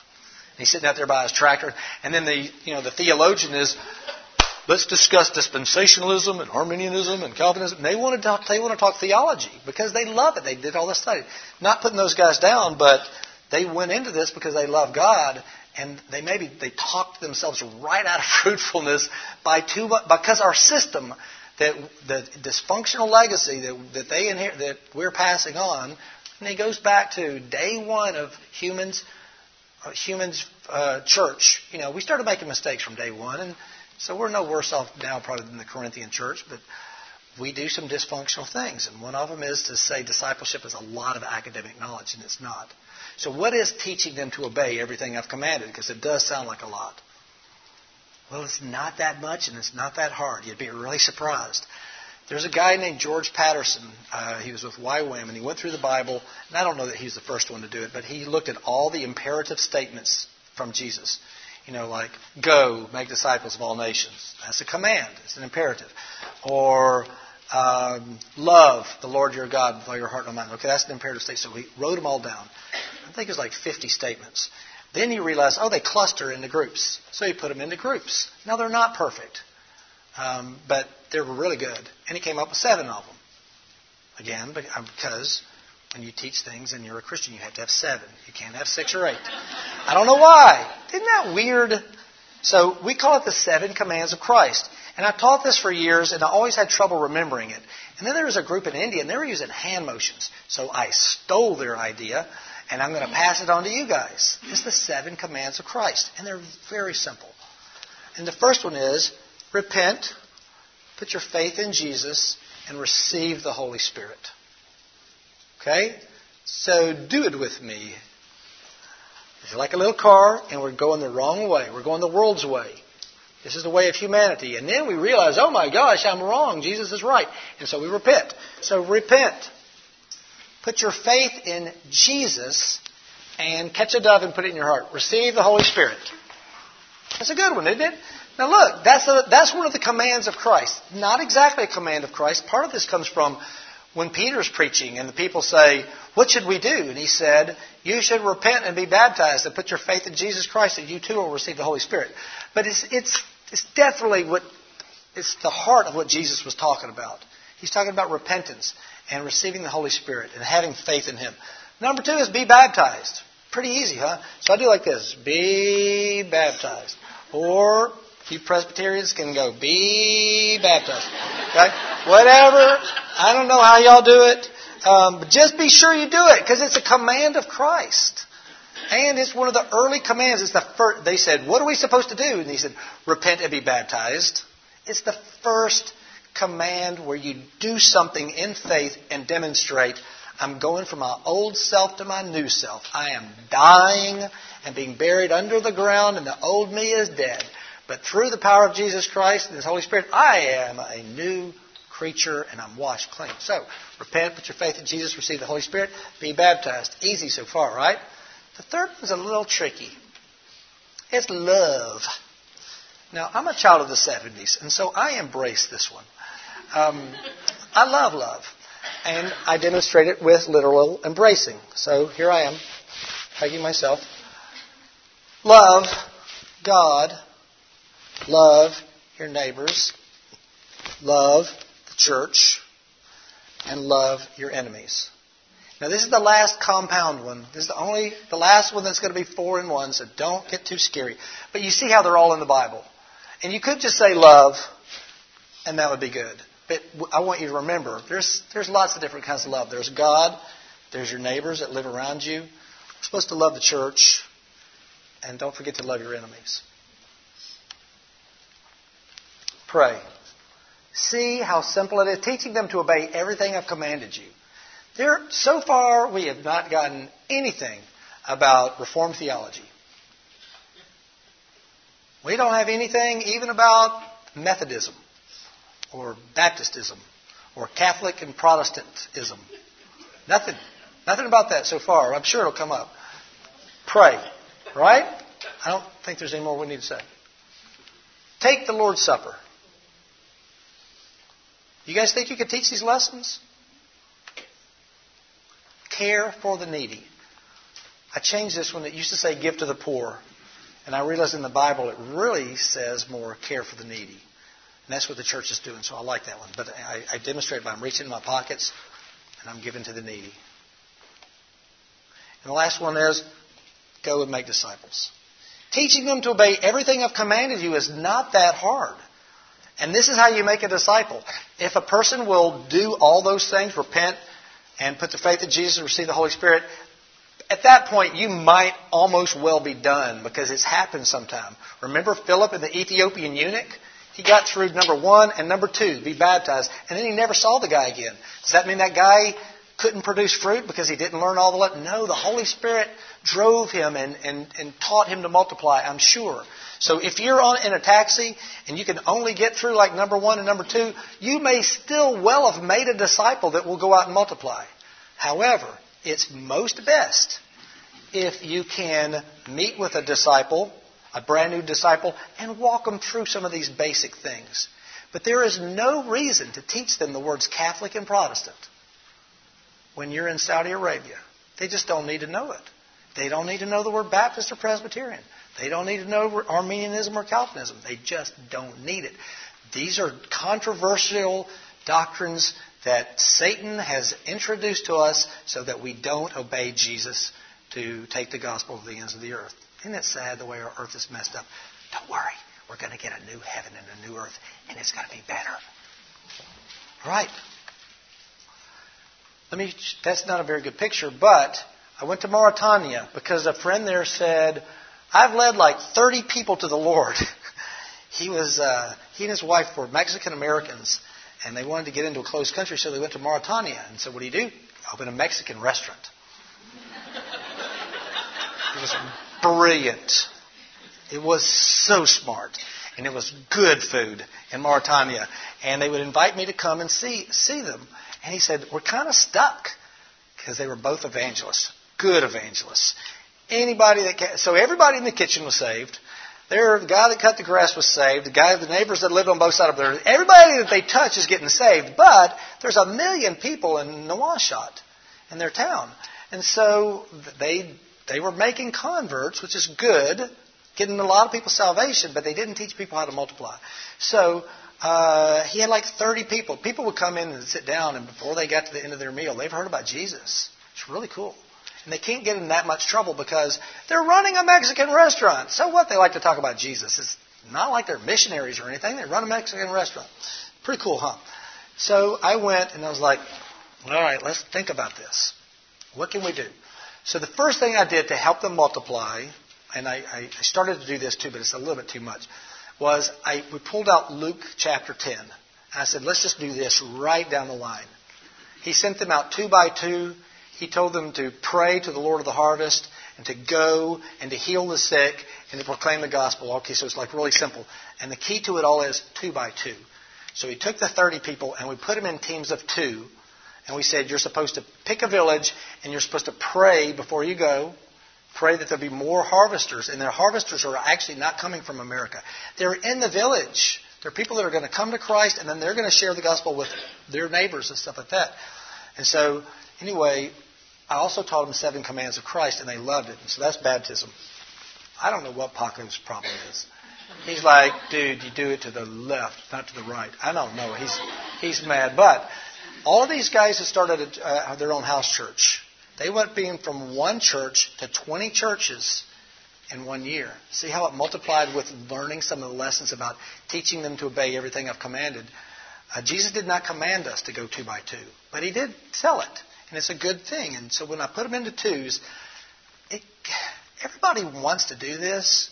And he's sitting out there by his tractor, and then the, you know, the theologian is, let's discuss dispensationalism and Arminianism and Calvinism. They want to talk, they want to talk theology because they love it. They did all this study. Not putting those guys down, but they went into this because they love God and they maybe they talked themselves right out of fruitfulness by too because our system that the dysfunctional legacy that that they inherit that we're passing on and it goes back to day one of humans uh, humans uh, church. You know we started making mistakes from day one and so we're no worse off now probably than the Corinthian church but we do some dysfunctional things. And one of them is to say discipleship is a lot of academic knowledge and it's not so, what is teaching them to obey everything I've commanded? Because it does sound like a lot. Well, it's not that much and it's not that hard. You'd be really surprised. There's a guy named George Patterson. Uh, he was with YWAM and he went through the Bible. And I don't know that he's the first one to do it, but he looked at all the imperative statements from Jesus. You know, like, go, make disciples of all nations. That's a command, it's an imperative. Or, um, love the Lord your God with all your heart and mind. Okay, that's an imperative state. So he wrote them all down. I think it was like 50 statements. Then he realized, oh, they cluster into groups. So he put them into groups. Now they're not perfect, um, but they were really good. And he came up with seven of them. Again, uh, because when you teach things and you're a Christian, you have to have seven. You can't have six or eight. I don't know why. Isn't that weird? So we call it the seven commands of Christ. And I taught this for years, and I always had trouble remembering it. And then there was a group in India, and they were using hand motions. So I stole their idea, and I'm going to pass it on to you guys. It's the seven commands of Christ, and they're very simple. And the first one is repent, put your faith in Jesus, and receive the Holy Spirit. Okay? So do it with me. It's like a little car, and we're going the wrong way. We're going the world's way. This is the way of humanity. And then we realize, oh my gosh, I'm wrong. Jesus is right. And so we repent. So repent. Put your faith in Jesus and catch a dove and put it in your heart. Receive the Holy Spirit. That's a good one, isn't it? Now look, that's, a, that's one of the commands of Christ. Not exactly a command of Christ. Part of this comes from when Peter's preaching and the people say, What should we do? And he said, You should repent and be baptized and put your faith in Jesus Christ and you too will receive the Holy Spirit. But it's, it's, it's definitely what, it's the heart of what Jesus was talking about. He's talking about repentance and receiving the Holy Spirit and having faith in Him. Number two is be baptized. Pretty easy, huh? So I do like this be baptized. Or you Presbyterians can go be baptized. Okay? Whatever. I don't know how y'all do it. Um, but just be sure you do it because it's a command of Christ. And it's one of the early commands. It's the first, they said, What are we supposed to do? And he said, Repent and be baptized. It's the first command where you do something in faith and demonstrate I'm going from my old self to my new self. I am dying and being buried under the ground, and the old me is dead. But through the power of Jesus Christ and His Holy Spirit, I am a new creature and I'm washed clean. So, repent, put your faith in Jesus, receive the Holy Spirit, be baptized. Easy so far, right? The third one's a little tricky. It's love. Now, I'm a child of the 70s, and so I embrace this one. Um, I love love, and I demonstrate it with literal embracing. So here I am, hugging myself. Love God, love your neighbors, love the church, and love your enemies. Now this is the last compound one. This is the only the last one that's going to be four in one, so don't get too scary. But you see how they're all in the Bible. And you could just say love, and that would be good. But I want you to remember, there's there's lots of different kinds of love. There's God, there's your neighbors that live around you. We're supposed to love the church, and don't forget to love your enemies. Pray. See how simple it is, teaching them to obey everything I've commanded you. There, so far, we have not gotten anything about Reformed theology. We don't have anything even about Methodism or Baptistism or Catholic and Protestantism. Nothing. Nothing about that so far. I'm sure it'll come up. Pray. Right? I don't think there's any more we need to say. Take the Lord's Supper. You guys think you could teach these lessons? Care for the needy. I changed this one. it used to say give to the poor. And I realized in the Bible it really says more care for the needy. And that's what the church is doing, so I like that one. But I, I demonstrate by I'm reaching in my pockets and I'm giving to the needy. And the last one is go and make disciples. Teaching them to obey everything I've commanded you is not that hard. And this is how you make a disciple. If a person will do all those things, repent and put their faith in Jesus and receive the Holy Spirit, at that point you might almost well be done because it's happened sometime. Remember Philip and the Ethiopian eunuch? He got through number one and number two, be baptized, and then he never saw the guy again. Does that mean that guy couldn't produce fruit because he didn't learn all the lessons? No, the Holy Spirit drove him and, and, and taught him to multiply, I'm sure. So if you're on in a taxi and you can only get through like number one and number two, you may still well have made a disciple that will go out and multiply. However, it's most best if you can meet with a disciple, a brand new disciple, and walk them through some of these basic things. But there is no reason to teach them the words Catholic and Protestant when you're in Saudi Arabia. They just don't need to know it. They don't need to know the word Baptist or Presbyterian. They don't need to know Arminianism or Calvinism. They just don't need it. These are controversial doctrines that Satan has introduced to us so that we don't obey Jesus to take the gospel to the ends of the earth. Isn't it sad the way our earth is messed up? Don't worry. We're going to get a new heaven and a new earth, and it's going to be better. All right. Let me, that's not a very good picture, but I went to Mauritania because a friend there said, I've led like 30 people to the Lord. he was uh, he and his wife were Mexican Americans, and they wanted to get into a closed country, so they went to Mauritania. And said, what do you do? Open a Mexican restaurant. it was brilliant. It was so smart. and it was good food in Mauritania. And they would invite me to come and see see them. And he said, "We're kind of stuck because they were both evangelists, good evangelists. Anybody that so everybody in the kitchen was saved. There, the guy that cut the grass was saved. The guy, the neighbors that lived on both sides of there. Everybody that they touch is getting saved. But there's a million people in Nouakchott, in their town, and so they they were making converts, which is good, getting a lot of people salvation, but they didn't teach people how to multiply. So uh, he had like 30 people. People would come in and sit down, and before they got to the end of their meal, they've heard about Jesus. It's really cool. And they can't get in that much trouble because they're running a Mexican restaurant. So what? They like to talk about Jesus. It's not like they're missionaries or anything. They run a Mexican restaurant. Pretty cool, huh? So I went and I was like, all right, let's think about this. What can we do? So the first thing I did to help them multiply, and I, I started to do this too, but it's a little bit too much, was I we pulled out Luke chapter 10. I said, let's just do this right down the line. He sent them out two by two. He told them to pray to the Lord of the harvest and to go and to heal the sick and to proclaim the gospel. Okay, so it's like really simple. And the key to it all is two by two. So he took the 30 people and we put them in teams of two and we said, you're supposed to pick a village and you're supposed to pray before you go. Pray that there'll be more harvesters. And their harvesters are actually not coming from America. They're in the village. They're people that are going to come to Christ and then they're going to share the gospel with their neighbors and stuff like that. And so, anyway, I also taught them seven commands of Christ and they loved it. And so that's baptism. I don't know what Paco's problem is. He's like, dude, you do it to the left, not to the right. I don't know. He's he's mad, but all of these guys have started uh, their own house church. They went being from one church to 20 churches in one year. See how it multiplied with learning some of the lessons about teaching them to obey everything I've commanded. Uh, Jesus did not command us to go two by two, but he did tell it, and it's a good thing. And so when I put them into twos, it, everybody wants to do this,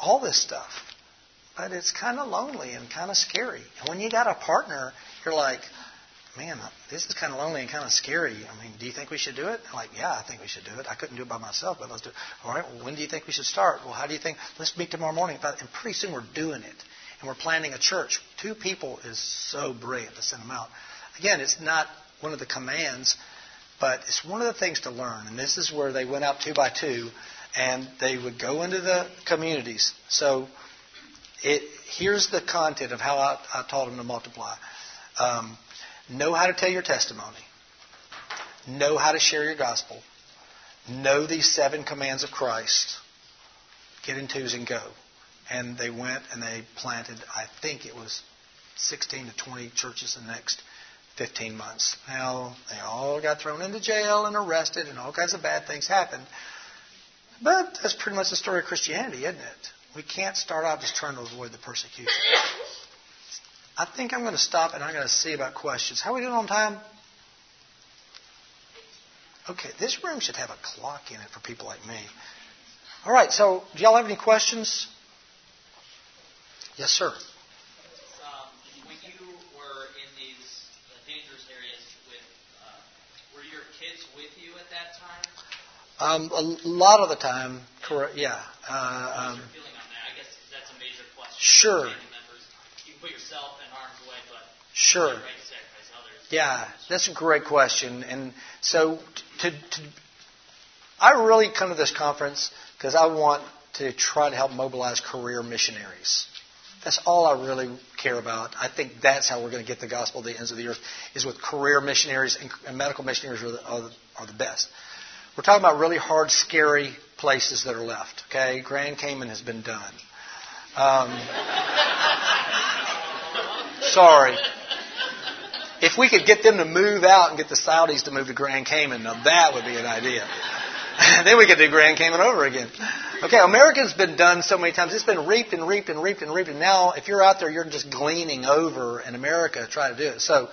all this stuff, but it's kind of lonely and kind of scary. And when you got a partner, you're like, man, this is kind of lonely and kind of scary. I mean, do you think we should do it? I'm like, yeah, I think we should do it. I couldn't do it by myself, but let's do it. All right, well, when do you think we should start? Well, how do you think? Let's meet tomorrow morning. And pretty soon we're doing it. And we're planning a church. Two people is so brilliant to send them out. Again, it's not one of the commands, but it's one of the things to learn. And this is where they went out two by two, and they would go into the communities. So it, here's the content of how I, I taught them to multiply. Um, Know how to tell your testimony. Know how to share your gospel. Know these seven commands of Christ. Get in twos and go. And they went and they planted, I think it was 16 to 20 churches the next 15 months. Now, they all got thrown into jail and arrested, and all kinds of bad things happened. But that's pretty much the story of Christianity, isn't it? We can't start out just trying to avoid the persecution. I think I'm going to stop and I'm going to see about questions. How are we doing on time? Okay, this room should have a clock in it for people like me. All right, so do y'all have any questions? Yes, sir. Um, when you were in these uh, dangerous areas, with, uh, were your kids with you at that time? Um, a lot of the time, correct. Yeah. Uh, um, feeling on that? I guess that's a major question. Sure. You Sure. Yeah, that's a great question. And so, to, to, I really come to this conference because I want to try to help mobilize career missionaries. That's all I really care about. I think that's how we're going to get the gospel to the ends of the earth, is with career missionaries and, and medical missionaries are the, are, the, are the best. We're talking about really hard, scary places that are left. Okay, Grand Cayman has been done. Um, sorry. If we could get them to move out and get the Saudis to move to Grand Cayman, now that would be an idea. then we could do Grand Cayman over again. Okay, America's been done so many times. It's been reaped and reaped and reaped and reaped. And now, if you're out there, you're just gleaning over in America trying to do it. So,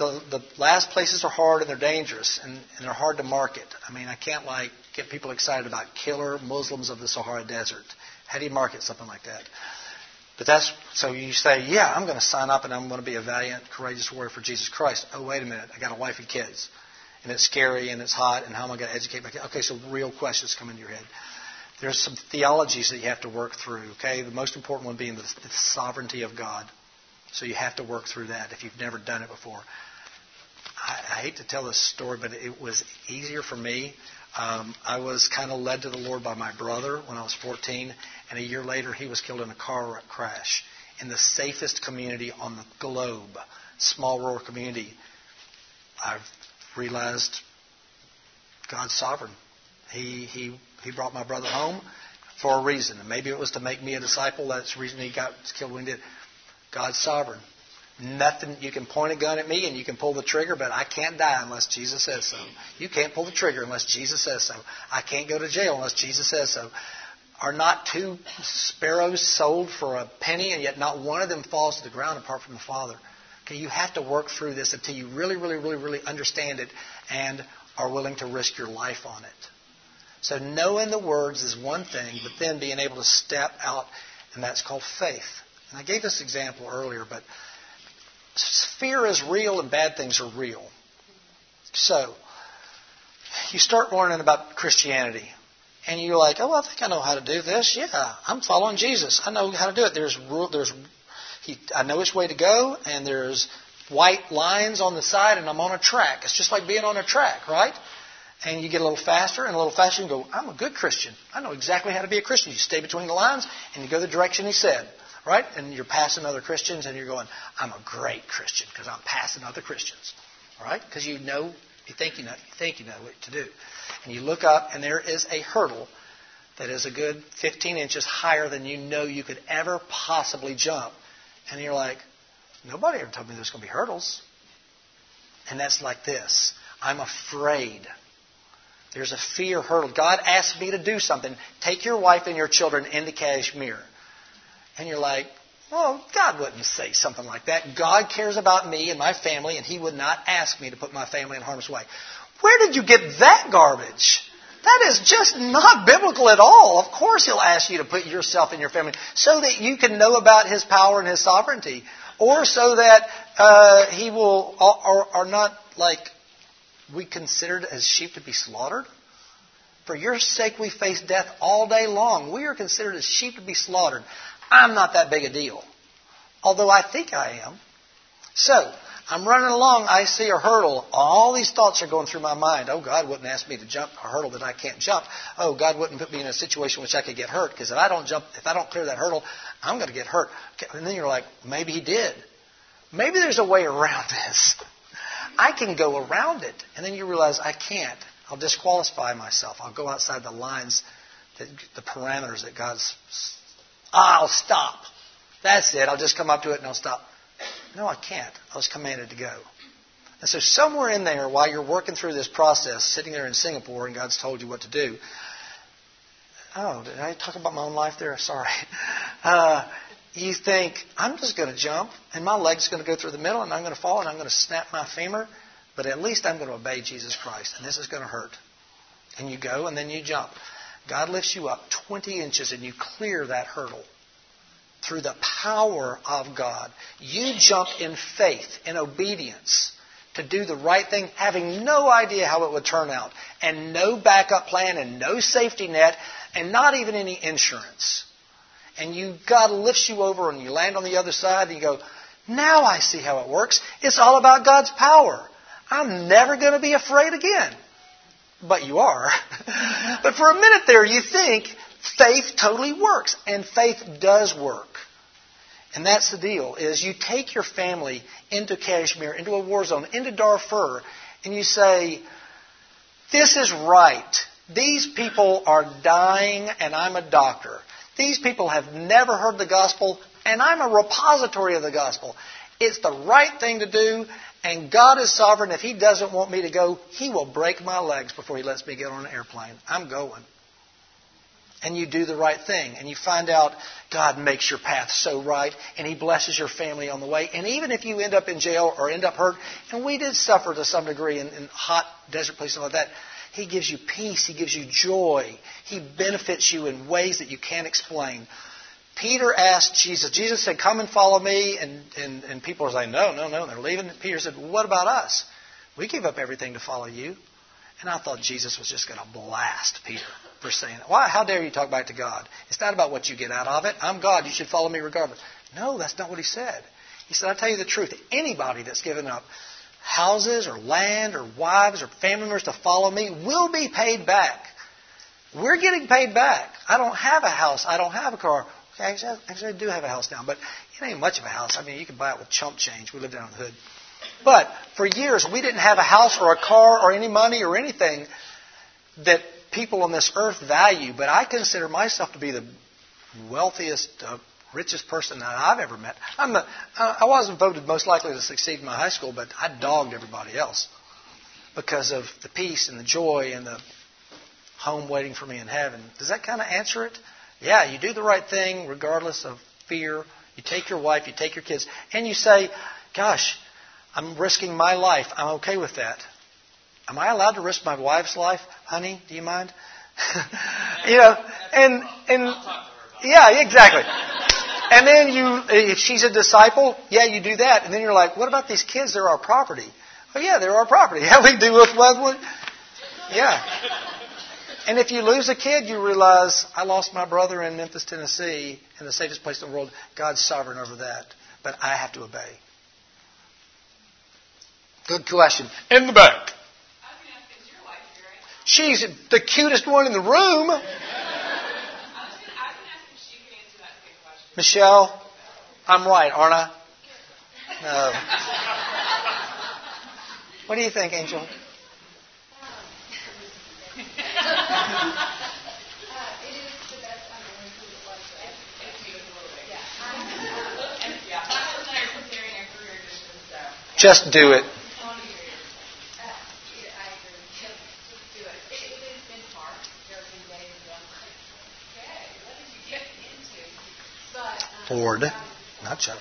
the, the last places are hard and they're dangerous and, and they're hard to market. I mean, I can't like get people excited about killer Muslims of the Sahara Desert. How do you market something like that? But that's so you say, yeah, I'm going to sign up and I'm going to be a valiant, courageous warrior for Jesus Christ. Oh, wait a minute, I got a wife and kids, and it's scary and it's hot, and how am I going to educate my kids? Okay, so real questions come into your head. There's some theologies that you have to work through, okay? The most important one being the, the sovereignty of God. So you have to work through that if you've never done it before. I, I hate to tell this story, but it was easier for me. Um, I was kind of led to the Lord by my brother when I was 14, and a year later he was killed in a car crash in the safest community on the globe, small rural community. I've realized God's sovereign. He, he, he brought my brother home for a reason. And maybe it was to make me a disciple. That's the reason he got killed when he did. God's sovereign. Nothing, you can point a gun at me and you can pull the trigger, but I can't die unless Jesus says so. You can't pull the trigger unless Jesus says so. I can't go to jail unless Jesus says so. Are not two sparrows sold for a penny and yet not one of them falls to the ground apart from the Father? Okay, you have to work through this until you really, really, really, really understand it and are willing to risk your life on it. So knowing the words is one thing, but then being able to step out, and that's called faith. And I gave this example earlier, but fear is real and bad things are real. So, you start learning about Christianity, and you're like, oh, I think I know how to do this. Yeah, I'm following Jesus. I know how to do it. There's there's he, I know which way to go, and there's white lines on the side, and I'm on a track. It's just like being on a track, right? And you get a little faster and a little faster, and go, I'm a good Christian. I know exactly how to be a Christian. You stay between the lines, and you go the direction he said right? And you're passing other Christians, and you're going, I'm a great Christian because I'm passing other Christians, all right? Because you know, you think you know, you think you know what to do, and you look up, and there is a hurdle that is a good 15 inches higher than you know you could ever possibly jump, and you're like, nobody ever told me there's going to be hurdles, and that's like this. I'm afraid. There's a fear hurdle. God asked me to do something. Take your wife and your children into Kashmir. And you're like, well, God wouldn't say something like that. God cares about me and my family, and He would not ask me to put my family in harm's way. Where did you get that garbage? That is just not biblical at all. Of course, He'll ask you to put yourself and your family so that you can know about His power and His sovereignty, or so that uh, He will, or not like we considered as sheep to be slaughtered. For your sake, we face death all day long. We are considered as sheep to be slaughtered. I'm not that big a deal. Although I think I am. So, I'm running along, I see a hurdle. All these thoughts are going through my mind. Oh, God wouldn't ask me to jump a hurdle that I can't jump. Oh, God wouldn't put me in a situation in which I could get hurt because if I don't jump, if I don't clear that hurdle, I'm going to get hurt. And then you're like, maybe he did. Maybe there's a way around this. I can go around it. And then you realize I can't. I'll disqualify myself. I'll go outside the lines, that, the parameters that God's I'll stop. That's it. I'll just come up to it and I'll stop. No, I can't. I was commanded to go. And so, somewhere in there, while you're working through this process, sitting there in Singapore and God's told you what to do, oh, did I talk about my own life there? Sorry. Uh, you think, I'm just going to jump, and my leg's going to go through the middle, and I'm going to fall, and I'm going to snap my femur, but at least I'm going to obey Jesus Christ, and this is going to hurt. And you go, and then you jump. God lifts you up 20 inches and you clear that hurdle through the power of God. You jump in faith, in obedience to do the right thing, having no idea how it would turn out, and no backup plan, and no safety net, and not even any insurance. And you God lifts you over, and you land on the other side, and you go, "Now I see how it works. It's all about God's power. I'm never going to be afraid again." But you are. but for a minute there, you think faith totally works, and faith does work. And that's the deal, is you take your family into Kashmir, into a war zone, into Darfur, and you say, this is right. These people are dying, and I'm a doctor. These people have never heard the gospel, and I'm a repository of the gospel. It's the right thing to do, and God is sovereign. If He doesn't want me to go, He will break my legs before He lets me get on an airplane. I'm going. And you do the right thing. And you find out God makes your path so right. And He blesses your family on the way. And even if you end up in jail or end up hurt, and we did suffer to some degree in, in hot desert places like that, He gives you peace. He gives you joy. He benefits you in ways that you can't explain. Peter asked Jesus, Jesus said, Come and follow me. And, and, and people are saying, No, no, no, they're leaving. Peter said, What about us? We gave up everything to follow you. And I thought Jesus was just going to blast Peter. for saying it. Why? How dare you talk back to God? It's not about what you get out of it. I'm God. You should follow me regardless. No, that's not what he said. He said, I'll tell you the truth. Anybody that's given up houses or land or wives or family members to follow me will be paid back. We're getting paid back. I don't have a house. I don't have a car. Okay, actually, actually, I do have a house now, but it ain't much of a house. I mean, you can buy it with chump change. We live down in the hood. But for years, we didn't have a house or a car or any money or anything that people on this earth value. But I consider myself to be the wealthiest, uh, richest person that I've ever met. I'm the, I wasn't voted most likely to succeed in my high school, but I dogged everybody else because of the peace and the joy and the home waiting for me in heaven. Does that kind of answer it? Yeah, you do the right thing regardless of fear. You take your wife, you take your kids, and you say, Gosh, I'm risking my life. I'm okay with that. Am I allowed to risk my wife's life? Honey, do you mind? you know, and, and, yeah, exactly. And then you, if she's a disciple, yeah, you do that. And then you're like, what about these kids? They're our property. Oh, yeah, they're our property. How we do with Wesleyan? Yeah. And if you lose a kid, you realize, I lost my brother in Memphis, Tennessee, in the safest place in the world. God's sovereign over that. But I have to obey. Good question. In the back. She's the cutest one in the room. Michelle, I'm right, aren't I? No. What do you think, Angel? Just do it. Ford, not Chuck.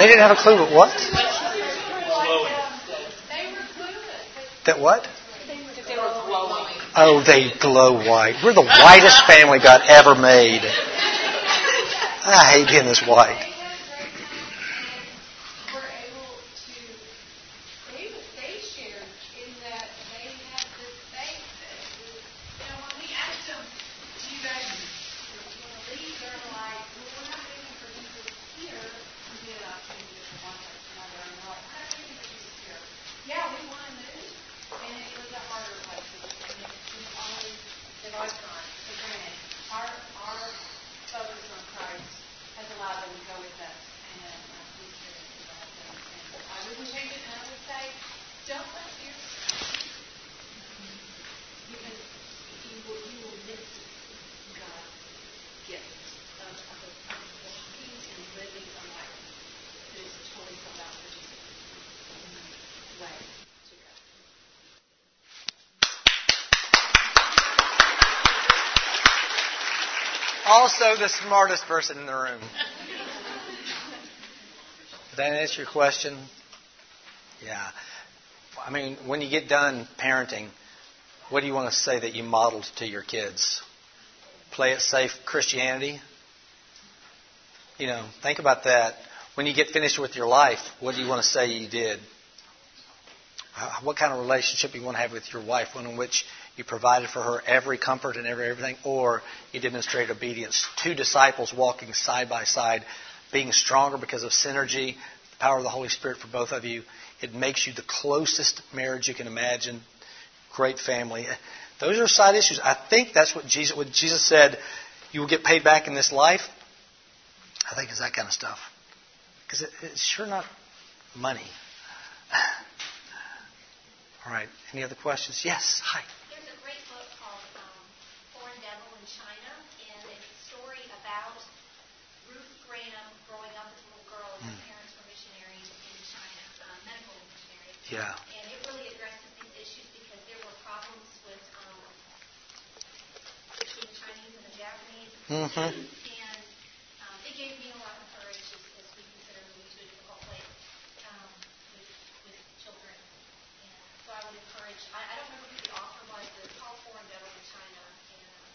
They didn't have a clue but what? That what? Oh, they glow white. We're the whitest family God ever made. I hate being this white. Also the smartest person in the room. Did that answer your question? Yeah. I mean, when you get done parenting, what do you want to say that you modeled to your kids? Play it safe Christianity? You know, think about that. When you get finished with your life, what do you want to say you did? Uh, what kind of relationship you want to have with your wife? One in which you provided for her every comfort and every everything, or you demonstrated obedience. Two disciples walking side by side, being stronger because of synergy, the power of the Holy Spirit for both of you. It makes you the closest marriage you can imagine. Great family. Those are side issues. I think that's what Jesus, what Jesus said. You will get paid back in this life. I think it's that kind of stuff. Because it, it's sure not money. All right. Any other questions? Yes. Hi. Yeah. And it really addresses these issues because there were problems with um, between the Chinese and the Japanese. Mm-hmm. And um, it gave me a lot of courage as, as we consider moving to a difficult place um, with, with children. And so I would encourage, I, I don't remember who the author was, but it's called Foreign Devil in China. And um,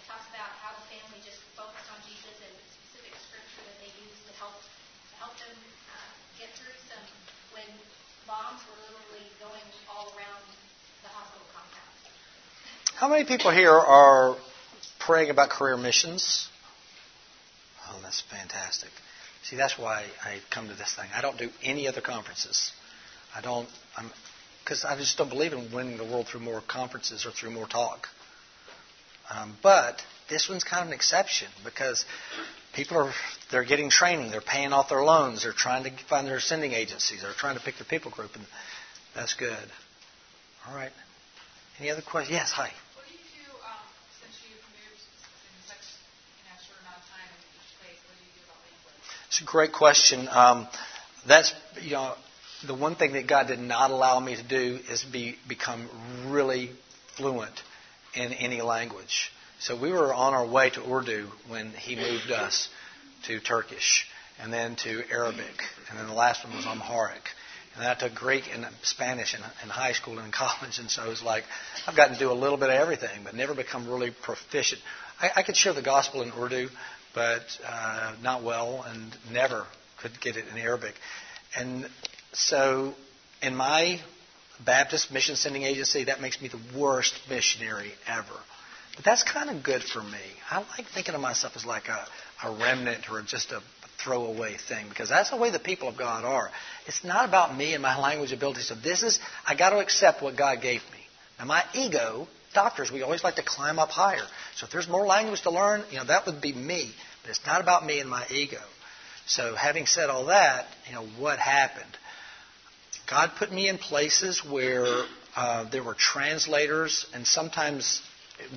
it talks about how the family just focused on Jesus and specific scripture that they used to help to help them uh, get through some when bombs were literally going all around the hospital compound. How many people here are praying about career missions? Oh, that's fantastic. See, that's why I come to this thing. I don't do any other conferences. I don't, because I just don't believe in winning the world through more conferences or through more talk. Um, but this one's kind of an exception because people are they're getting training, they're paying off their loans, they're trying to find their sending agencies, they're trying to pick their people group, and that's good. All right. Any other questions? Yes. Hi. What do you do um, since you've moved in such a short amount of time in each place? What do you do about language? It's a great question. Um, that's you know the one thing that God did not allow me to do is be become really fluent in any language. So we were on our way to Urdu when he moved us to Turkish, and then to Arabic, and then the last one was Amharic. And I took Greek and Spanish in, in high school and in college, and so it was like I've gotten to do a little bit of everything, but never become really proficient. I, I could share the gospel in Urdu, but uh, not well, and never could get it in Arabic. And so, in my Baptist mission sending agency, that makes me the worst missionary ever. But that's kind of good for me. I like thinking of myself as like a, a remnant or just a throwaway thing because that's the way the people of God are. It's not about me and my language ability. So this is, I got to accept what God gave me. Now my ego, doctors, we always like to climb up higher. So if there's more language to learn, you know, that would be me. But it's not about me and my ego. So having said all that, you know, what happened? God put me in places where uh, there were translators and sometimes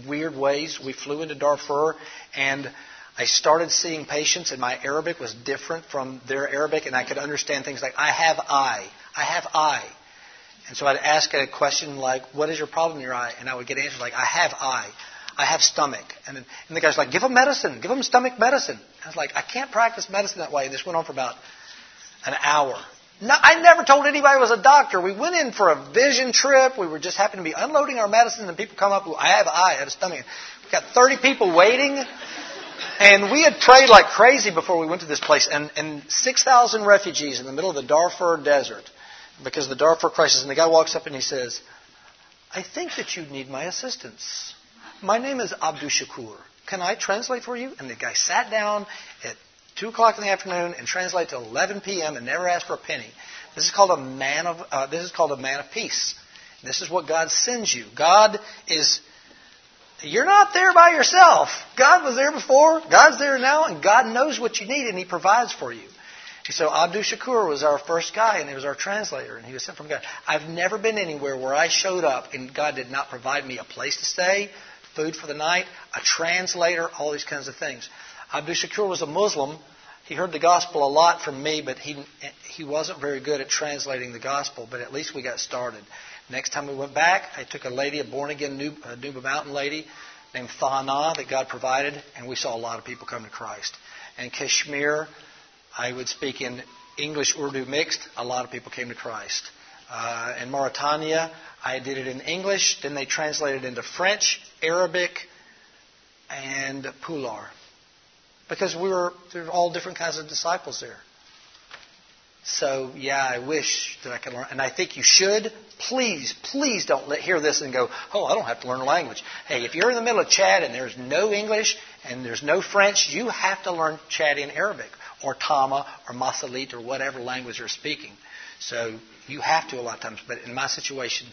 weird ways. We flew into Darfur and I started seeing patients and my Arabic was different from their Arabic and I could understand things like, I have eye. I have eye. And so I'd ask a question like, what is your problem in your eye? And I would get answers like, I have eye. I have stomach. And, then, and the guy's like, give him medicine. Give him stomach medicine. I was like, I can't practice medicine that way. And this went on for about an hour. No, I never told anybody I was a doctor. We went in for a vision trip. We were just happened to be unloading our medicine, and people come up. I have eye, I have a stomach. We got 30 people waiting, and we had prayed like crazy before we went to this place. And, and 6,000 refugees in the middle of the Darfur desert because the Darfur crisis. And the guy walks up and he says, "I think that you need my assistance. My name is Abdul Shakur. Can I translate for you?" And the guy sat down at 2 o'clock in the afternoon and translated to 11 p.m. and never asked for a penny. This is called a man of, uh, this is called a man of peace. This is what God sends you. God is, you're not there by yourself. God was there before, God's there now, and God knows what you need and He provides for you. So Abdul Shakur was our first guy, and he was our translator, and he was sent from God. I've never been anywhere where I showed up and God did not provide me a place to stay, food for the night, a translator, all these kinds of things. Abdul Shakur was a Muslim. He heard the gospel a lot from me, but he, he wasn't very good at translating the gospel, but at least we got started. Next time we went back, I took a lady, a born again Nuba Mountain lady named Thana that God provided, and we saw a lot of people come to Christ. And Kashmir, I would speak in English Urdu mixed, a lot of people came to Christ. Uh, in Mauritania, I did it in English, then they translated into French, Arabic, and Pular. Because we were, there were all different kinds of disciples there. So, yeah, I wish that I could learn. And I think you should. Please, please don't let, hear this and go, oh, I don't have to learn a language. Hey, if you're in the middle of Chad and there's no English and there's no French, you have to learn Chadian Arabic or Tama or Masalit or whatever language you're speaking. So you have to a lot of times. But in my situation,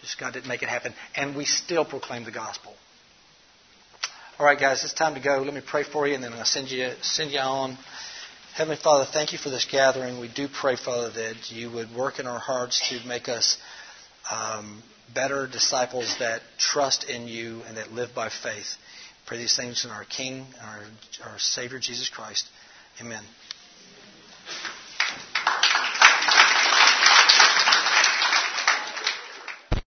just God didn't make it happen. And we still proclaim the gospel. All right, guys, it's time to go. Let me pray for you, and then I'll send you send you on. Heavenly Father, thank you for this gathering. We do pray, Father, that you would work in our hearts to make us um, better disciples that trust in you and that live by faith. Pray these things in our King, our, our Savior, Jesus Christ. Amen.